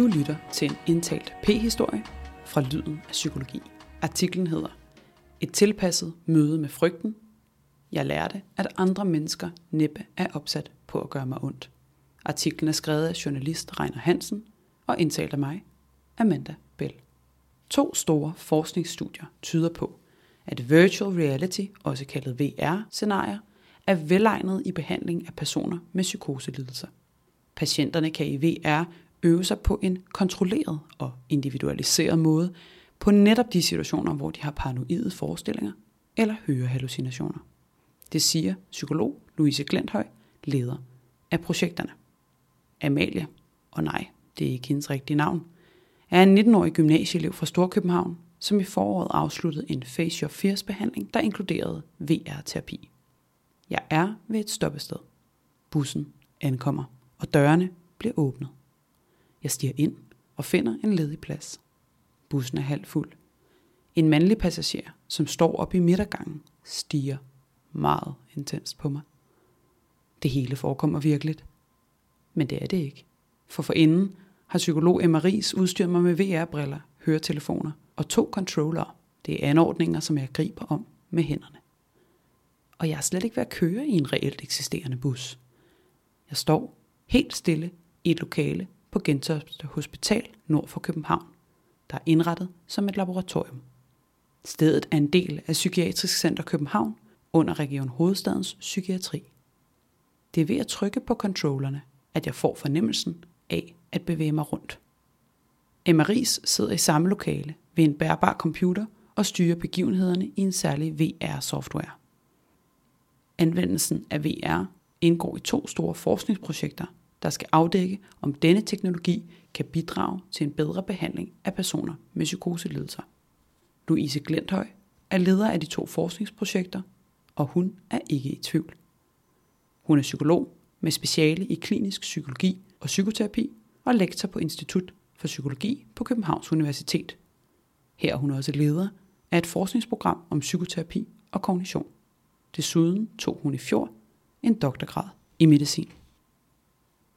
Du lytter til en indtalt P-historie fra Lyden af Psykologi. Artiklen hedder Et tilpasset møde med frygten. Jeg lærte, at andre mennesker næppe er opsat på at gøre mig ondt. Artiklen er skrevet af journalist Reiner Hansen og indtalt af mig, Amanda Bell. To store forskningsstudier tyder på, at virtual reality, også kaldet VR-scenarier, er velegnet i behandling af personer med psykoselidelser. Patienterne kan i VR øve sig på en kontrolleret og individualiseret måde på netop de situationer, hvor de har paranoide forestillinger eller hørehallucinationer. Det siger psykolog Louise Glenthøj, leder af projekterne. Amalie, og nej, det er ikke hendes rigtige navn, er en 19-årig gymnasieelev fra Storkøbenhavn, som i foråret afsluttede en Face Your Fears behandling, der inkluderede VR-terapi. Jeg er ved et stoppested. Bussen ankommer, og dørene bliver åbnet. Jeg stiger ind og finder en ledig plads. Bussen er halvt fuld. En mandlig passager, som står op i midtergangen, stiger meget intenst på mig. Det hele forekommer virkeligt. Men det er det ikke. For forinden har psykolog Emma Ries udstyret mig med VR-briller, høretelefoner og to controller. Det er anordninger, som jeg griber om med hænderne. Og jeg er slet ikke ved at køre i en reelt eksisterende bus. Jeg står helt stille i et lokale på Gentofte Hospital nord for København, der er indrettet som et laboratorium. Stedet er en del af Psykiatrisk Center København under Region Hovedstadens Psykiatri. Det er ved at trykke på controllerne, at jeg får fornemmelsen af at bevæge mig rundt. Emma Ries sidder i samme lokale ved en bærbar computer og styrer begivenhederne i en særlig VR-software. Anvendelsen af VR indgår i to store forskningsprojekter, der skal afdække, om denne teknologi kan bidrage til en bedre behandling af personer med psykoselidelser. Louise Glenthøj er leder af de to forskningsprojekter, og hun er ikke i tvivl. Hun er psykolog med speciale i klinisk psykologi og psykoterapi og lektor på Institut for Psykologi på Københavns Universitet. Her er hun også leder af et forskningsprogram om psykoterapi og kognition. Desuden tog hun i fjor en doktorgrad i medicin.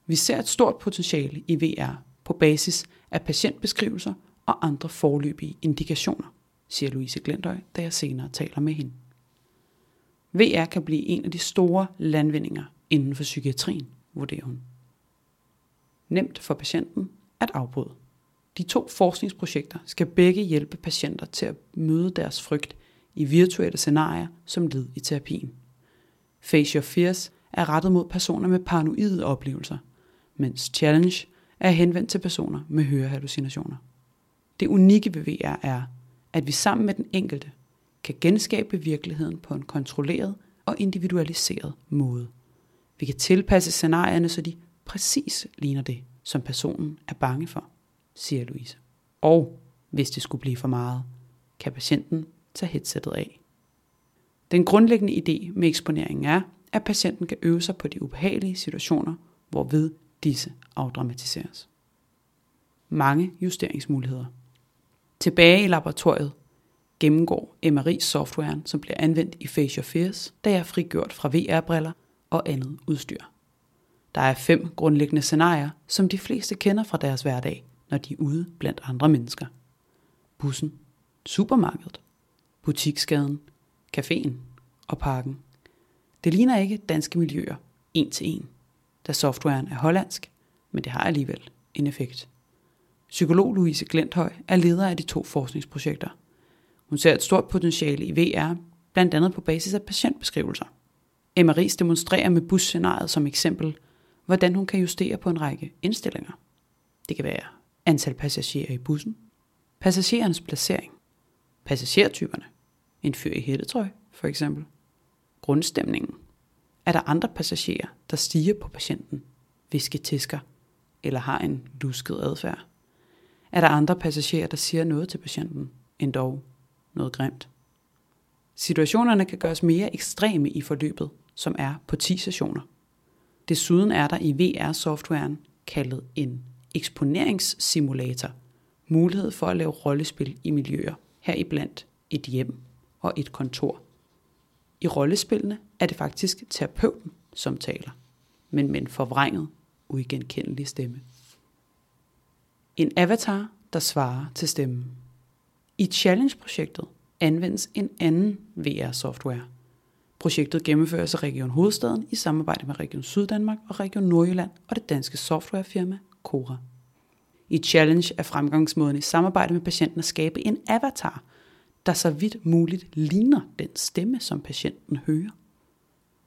Vi ser et stort potentiale i VR på basis af patientbeskrivelser og andre forløbige indikationer, siger Louise Glendøj, da jeg senere taler med hende. VR kan blive en af de store landvindinger inden for psykiatrien, vurderer hun. Nemt for patienten at afbryde. De to forskningsprojekter skal begge hjælpe patienter til at møde deres frygt i virtuelle scenarier som led i terapien. Face Your Fears er rettet mod personer med paranoide oplevelser, mens Challenge er henvendt til personer med hørehallucinationer. Det unikke ved VR er, at vi sammen med den enkelte kan genskabe virkeligheden på en kontrolleret og individualiseret måde. Vi kan tilpasse scenarierne, så de præcis ligner det, som personen er bange for, siger Louise. Og hvis det skulle blive for meget, kan patienten tage headsettet af. Den grundlæggende idé med eksponeringen er, at patienten kan øve sig på de ubehagelige situationer, hvorved disse afdramatiseres. Mange justeringsmuligheder. Tilbage i laboratoriet gennemgår MRI softwaren, som bliver anvendt i Face Your Fears, da jeg er frigjort fra VR-briller og andet udstyr. Der er fem grundlæggende scenarier, som de fleste kender fra deres hverdag, når de er ude blandt andre mennesker. Bussen, supermarkedet, butiksgaden, caféen og parken. Det ligner ikke danske miljøer, en til en, da softwaren er hollandsk, men det har alligevel en effekt. Psykolog Louise Glenthøj er leder af de to forskningsprojekter. Hun ser et stort potentiale i VR, blandt andet på basis af patientbeskrivelser. Emma Ries demonstrerer med busscenariet som eksempel, hvordan hun kan justere på en række indstillinger. Det kan være antal passagerer i bussen, passagerernes placering, passagertyperne, en fyr i hættetrøj for eksempel, grundstemningen, er der andre passagerer, der stiger på patienten, visketisker eller har en lusket adfærd? Er der andre passagerer, der siger noget til patienten, end dog noget grimt? Situationerne kan gøres mere ekstreme i forløbet, som er på 10 sessioner. Desuden er der i VR-softwaren kaldet en eksponeringssimulator mulighed for at lave rollespil i miljøer, heriblandt et hjem og et kontor. I rollespillene er det faktisk terapeuten, som taler, men med en forvrænget, uigenkendelig stemme. En avatar, der svarer til stemmen. I Challenge-projektet anvendes en anden VR-software. Projektet gennemføres af Region Hovedstaden i samarbejde med Region Syddanmark og Region Nordjylland og det danske softwarefirma Cora. I Challenge er fremgangsmåden i samarbejde med patienten at skabe en avatar, der så vidt muligt ligner den stemme, som patienten hører.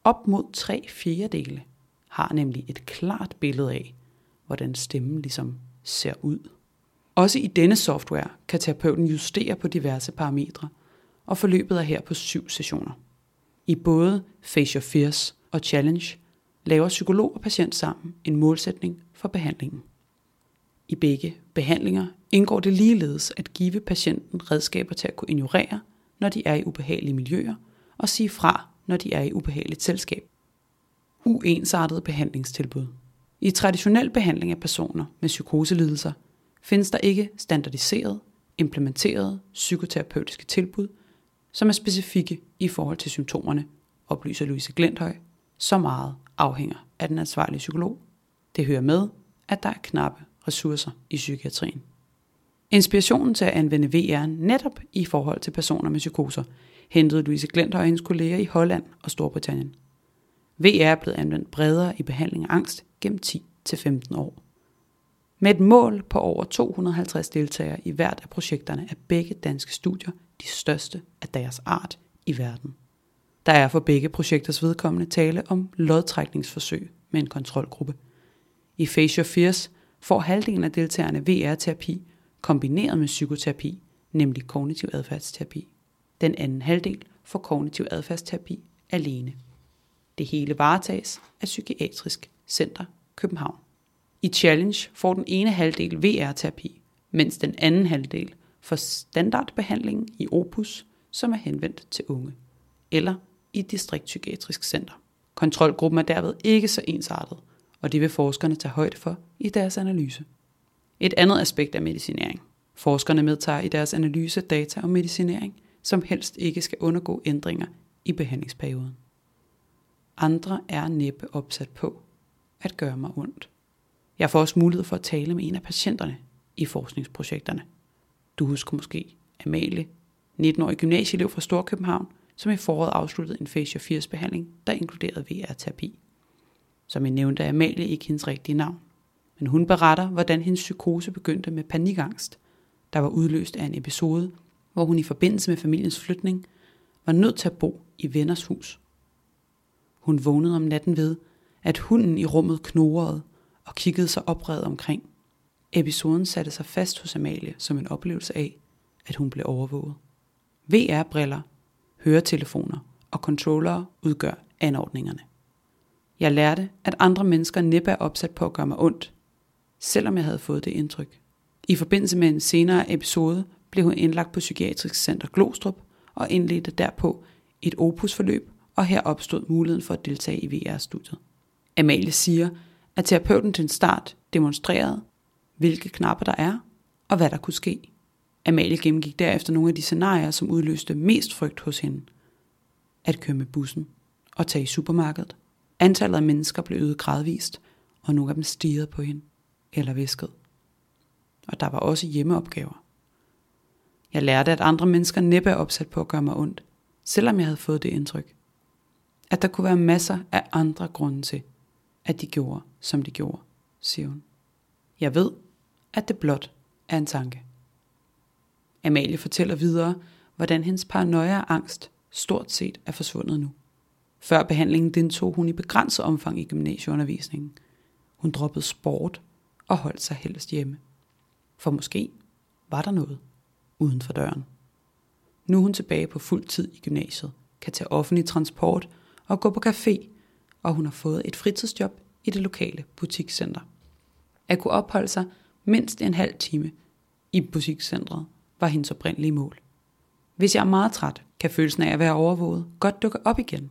Op mod tre fjerdedele har nemlig et klart billede af, hvordan stemmen ligesom ser ud. Også i denne software kan terapeuten justere på diverse parametre, og forløbet er her på syv sessioner. I både Face Your Fears og Challenge laver psykolog og patient sammen en målsætning for behandlingen. I begge behandlinger indgår det ligeledes at give patienten redskaber til at kunne ignorere, når de er i ubehagelige miljøer, og sige fra, når de er i ubehageligt selskab. Uensartede behandlingstilbud. I traditionel behandling af personer med psykoselidelser findes der ikke standardiseret, implementerede psykoterapeutiske tilbud, som er specifikke i forhold til symptomerne, oplyser Louise Glenthøj. Så meget afhænger af den ansvarlige psykolog. Det hører med, at der er knappe ressourcer i psykiatrien. Inspirationen til at anvende VR netop i forhold til personer med psykoser hentede Louise Glenter og hendes kolleger i Holland og Storbritannien. VR er blevet anvendt bredere i behandling af angst gennem 10-15 år. Med et mål på over 250 deltagere i hvert af projekterne er begge danske studier de største af deres art i verden. Der er for begge projekters vedkommende tale om lodtrækningsforsøg med en kontrolgruppe. I Face Your Fears får halvdelen af deltagerne VR-terapi kombineret med psykoterapi, nemlig kognitiv adfærdsterapi. Den anden halvdel får kognitiv adfærdsterapi alene. Det hele varetages af Psykiatrisk Center København. I Challenge får den ene halvdel VR-terapi, mens den anden halvdel får standardbehandling i Opus, som er henvendt til unge, eller i et distriktpsykiatrisk center. Kontrolgruppen er derved ikke så ensartet, og det vil forskerne tage højde for i deres analyse. Et andet aspekt er medicinering. Forskerne medtager i deres analyse data om medicinering, som helst ikke skal undergå ændringer i behandlingsperioden. Andre er næppe opsat på at gøre mig ondt. Jeg får også mulighed for at tale med en af patienterne i forskningsprojekterne. Du husker måske Amalie, 19-årig gymnasieelev fra Storkøbenhavn, som i foråret afsluttede en Fascia 80 behandling, der inkluderede VR-terapi. Som jeg nævnte er Amalie ikke hendes rigtige navn. Men hun beretter, hvordan hendes psykose begyndte med panikangst, der var udløst af en episode, hvor hun i forbindelse med familiens flytning var nødt til at bo i venners hus. Hun vågnede om natten ved, at hunden i rummet knurrede og kiggede sig opredet omkring. Episoden satte sig fast hos Amalie som en oplevelse af, at hun blev overvåget. VR-briller, høretelefoner og controllere udgør anordningerne. Jeg lærte, at andre mennesker næppe er opsat på at gøre mig ondt, selvom jeg havde fået det indtryk. I forbindelse med en senere episode blev hun indlagt på Psykiatrisk Center Glostrup og indledte derpå et opusforløb, og her opstod muligheden for at deltage i VR-studiet. Amalie siger, at terapeuten til en start demonstrerede, hvilke knapper der er, og hvad der kunne ske. Amalie gennemgik derefter nogle af de scenarier, som udløste mest frygt hos hende. At køre med bussen og tage i supermarkedet. Antallet af mennesker blev øget gradvist, og nogle af dem stirrede på hende eller viskede. Og der var også hjemmeopgaver. Jeg lærte, at andre mennesker næppe er opsat på at gøre mig ondt, selvom jeg havde fået det indtryk. At der kunne være masser af andre grunde til, at de gjorde, som de gjorde, siger hun. Jeg ved, at det blot er en tanke. Amalie fortæller videre, hvordan hendes paranoia og angst stort set er forsvundet nu. Før behandlingen deltog hun i begrænset omfang i gymnasieundervisningen. Hun droppede sport og holdt sig helst hjemme. For måske var der noget uden for døren. Nu er hun tilbage på fuld tid i gymnasiet, kan tage offentlig transport og gå på café, og hun har fået et fritidsjob i det lokale butikscenter. At kunne opholde sig mindst en halv time i butikscentret var hendes oprindelige mål. Hvis jeg er meget træt, kan følelsen af at være overvåget godt dukke op igen.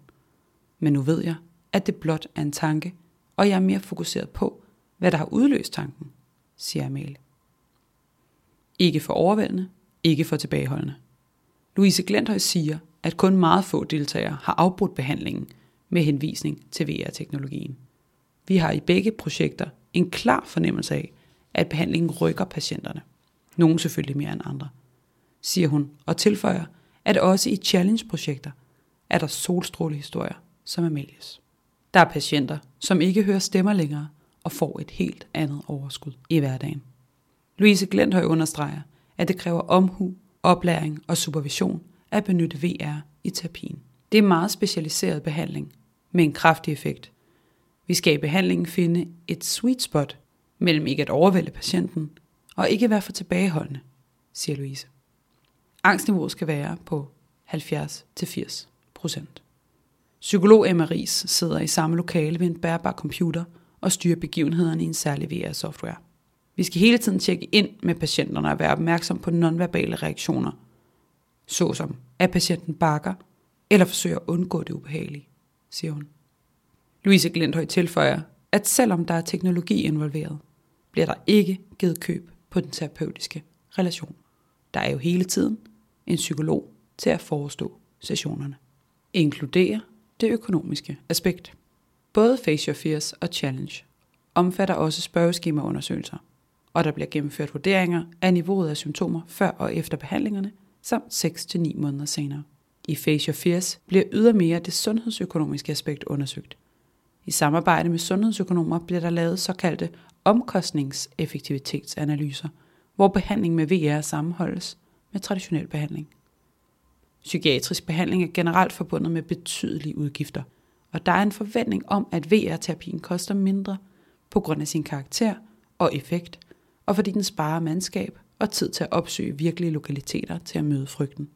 Men nu ved jeg, at det blot er en tanke, og jeg er mere fokuseret på, hvad der har udløst tanken, siger Amalie. Ikke for overvældende, ikke for tilbageholdende. Louise Glenthøj siger, at kun meget få deltagere har afbrudt behandlingen med henvisning til VR-teknologien. Vi har i begge projekter en klar fornemmelse af, at behandlingen rykker patienterne. Nogle selvfølgelig mere end andre, siger hun og tilføjer, at også i challenge-projekter er der solstrålehistorier som Amelies. Der er patienter, som ikke hører stemmer længere og får et helt andet overskud i hverdagen. Louise Glenthøj understreger, at det kræver omhu, oplæring og supervision at benytte VR i terapien. Det er meget specialiseret behandling med en kraftig effekt. Vi skal i behandlingen finde et sweet spot mellem ikke at overvælde patienten og ikke være for tilbageholdende, siger Louise. Angstniveauet skal være på 70-80 procent. Psykolog Emma Ries sidder i samme lokale ved en bærbar computer og styrer begivenhederne i en særlig VR-software. Vi skal hele tiden tjekke ind med patienterne og være opmærksom på nonverbale reaktioner, såsom at patienten bakker eller forsøger at undgå det ubehagelige, siger hun. Louise Glendhøj tilføjer, at selvom der er teknologi involveret, bliver der ikke givet køb på den terapeutiske relation. Der er jo hele tiden en psykolog til at forestå sessionerne. Inkluderer det økonomiske aspekt. Både Face Your Fears og Challenge omfatter også spørgeskemaundersøgelser, og der bliver gennemført vurderinger af niveauet af symptomer før og efter behandlingerne, samt 6-9 måneder senere. I Face Your Fears bliver ydermere det sundhedsøkonomiske aspekt undersøgt. I samarbejde med sundhedsøkonomer bliver der lavet såkaldte omkostningseffektivitetsanalyser, hvor behandling med VR sammenholdes med traditionel behandling. Psykiatrisk behandling er generelt forbundet med betydelige udgifter, og der er en forventning om, at VR-terapien koster mindre på grund af sin karakter og effekt, og fordi den sparer mandskab og tid til at opsøge virkelige lokaliteter til at møde frygten.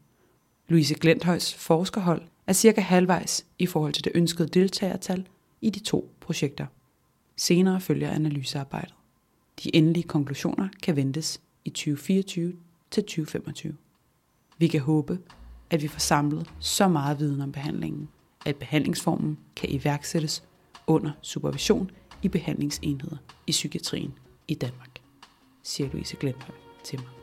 Louise Glenthøjs forskerhold er cirka halvvejs i forhold til det ønskede deltagertal i de to projekter. Senere følger analysearbejdet. De endelige konklusioner kan ventes i 2024 til 2025. Vi kan håbe, at vi får samlet så meget viden om behandlingen, at behandlingsformen kan iværksættes under supervision i behandlingsenheder i psykiatrien i Danmark, siger Louise Glenholm til mig.